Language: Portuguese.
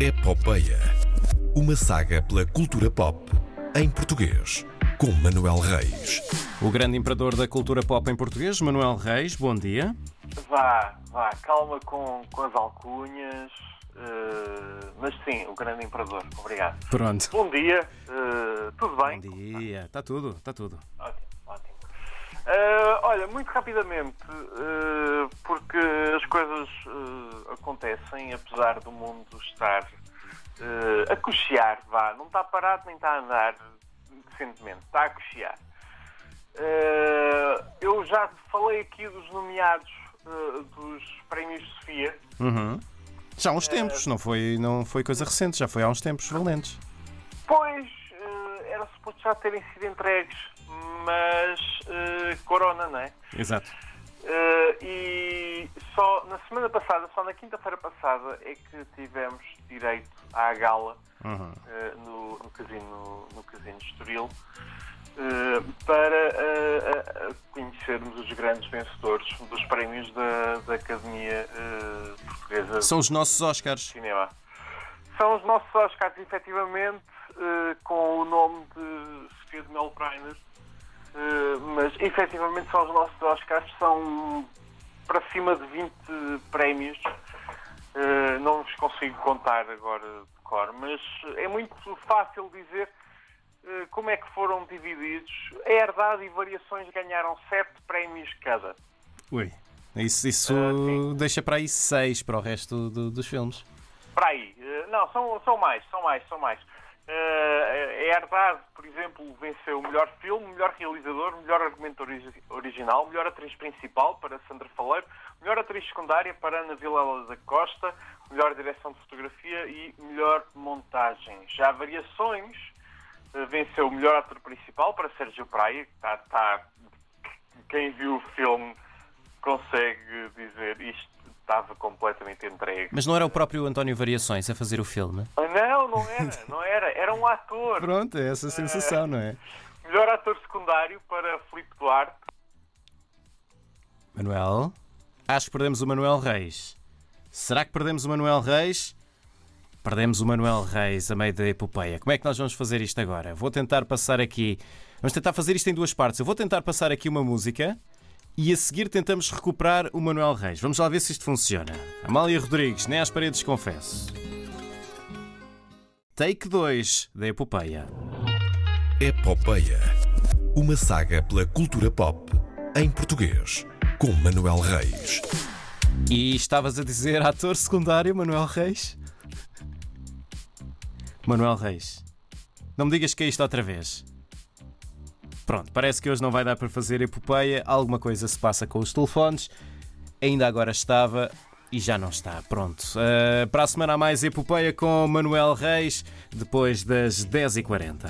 Epopeia. Uma saga pela cultura pop em português, com Manuel Reis. O grande imperador da cultura pop em português, Manuel Reis, bom dia. Vá, vá, calma com, com as alcunhas. eh, mas sim, o grande imperador. Obrigado. Pronto. Bom dia, eh, tudo bem? Bom dia, está tudo, está tudo. Eh, olha, muito rapidamente, eh, porque as coisas eh, acontecem, apesar do mundo estar a cochear, vá, não está parado nem está a andar decentemente, está a cochear. Eu já falei aqui dos nomeados dos prémios Sofia. Uhum. Já há uns tempos, não foi, não foi coisa recente, já foi há uns tempos valentes. Pois, era suposto já terem sido entregues, mas eh, Corona, não é? Exato. Eh, e só na semana passada, só na quinta-feira passada, é que tivemos direito à gala Uhum. eh, no, no casino no casino Estoril para conhecermos os grandes vencedores dos prémios da, da Academia Portuguesa São os nossos Oscars. cinema. São os nossos Oscars, efetivamente, com o nome de Sofia de Mel Breiner, eh, mas efetivamente são os nossos Oscars, são para cima de 20 prémios. Eh, não vos consigo contar agora de cor, mas é muito fácil dizer eh, como é que foram divididos. A Herdade e Variações ganharam 7 prémios cada. Ui. Isso, isso deixa para aí seis para o resto do- dos filmes. Para aí. Não, são, são mais, são mais, são mais. Eh, a Herdade, por exemplo, venceu o melhor filme, melhor realizador, melhor argumento origi- original, melhor atriz principal para Sandra Faleiro, melhor atriz secundária para Ana Vilela da Costa, melhor direção de fotografia e melhor montagem. Já Variações eh, venceu o melhor ator principal para Sérgio Praia, que está, está- quem viu o filme consegue dizer isto estava completamente entregue. Mas não era o próprio António Variações a fazer o filme? Ah, Não, não era, não era. Era um ator. Pronto, é essa a sensação, não é? Melhor ator secundário para Filipe Duarte. Manuel? Acho que perdemos o Manuel Reis. Será que perdemos o Manuel Reis? Perdemos o Manuel Reis a meio da epopeia. Como é que nós vamos fazer isto agora? Vou tentar passar aqui. Vamos tentar fazer isto em duas partes. Eu vou tentar passar aqui uma música e a seguir tentamos recuperar o Manuel Reis. Vamos lá ver se isto funciona. Amália Rodrigues, nem às paredes confesso. Take 2 da epopeia. Epopeia. Uma saga pela cultura pop em português, com Manuel Reis. E estavas a dizer ator secundário Manuel Reis? Manuel Reis. Não me digas que é isto outra vez. Pronto, parece que hoje não vai dar para fazer epopeia. Alguma coisa se passa com os telefones. Ainda agora estava e já não está. Pronto. Uh, para a semana há mais epopeia com Manuel Reis, depois das 10h40.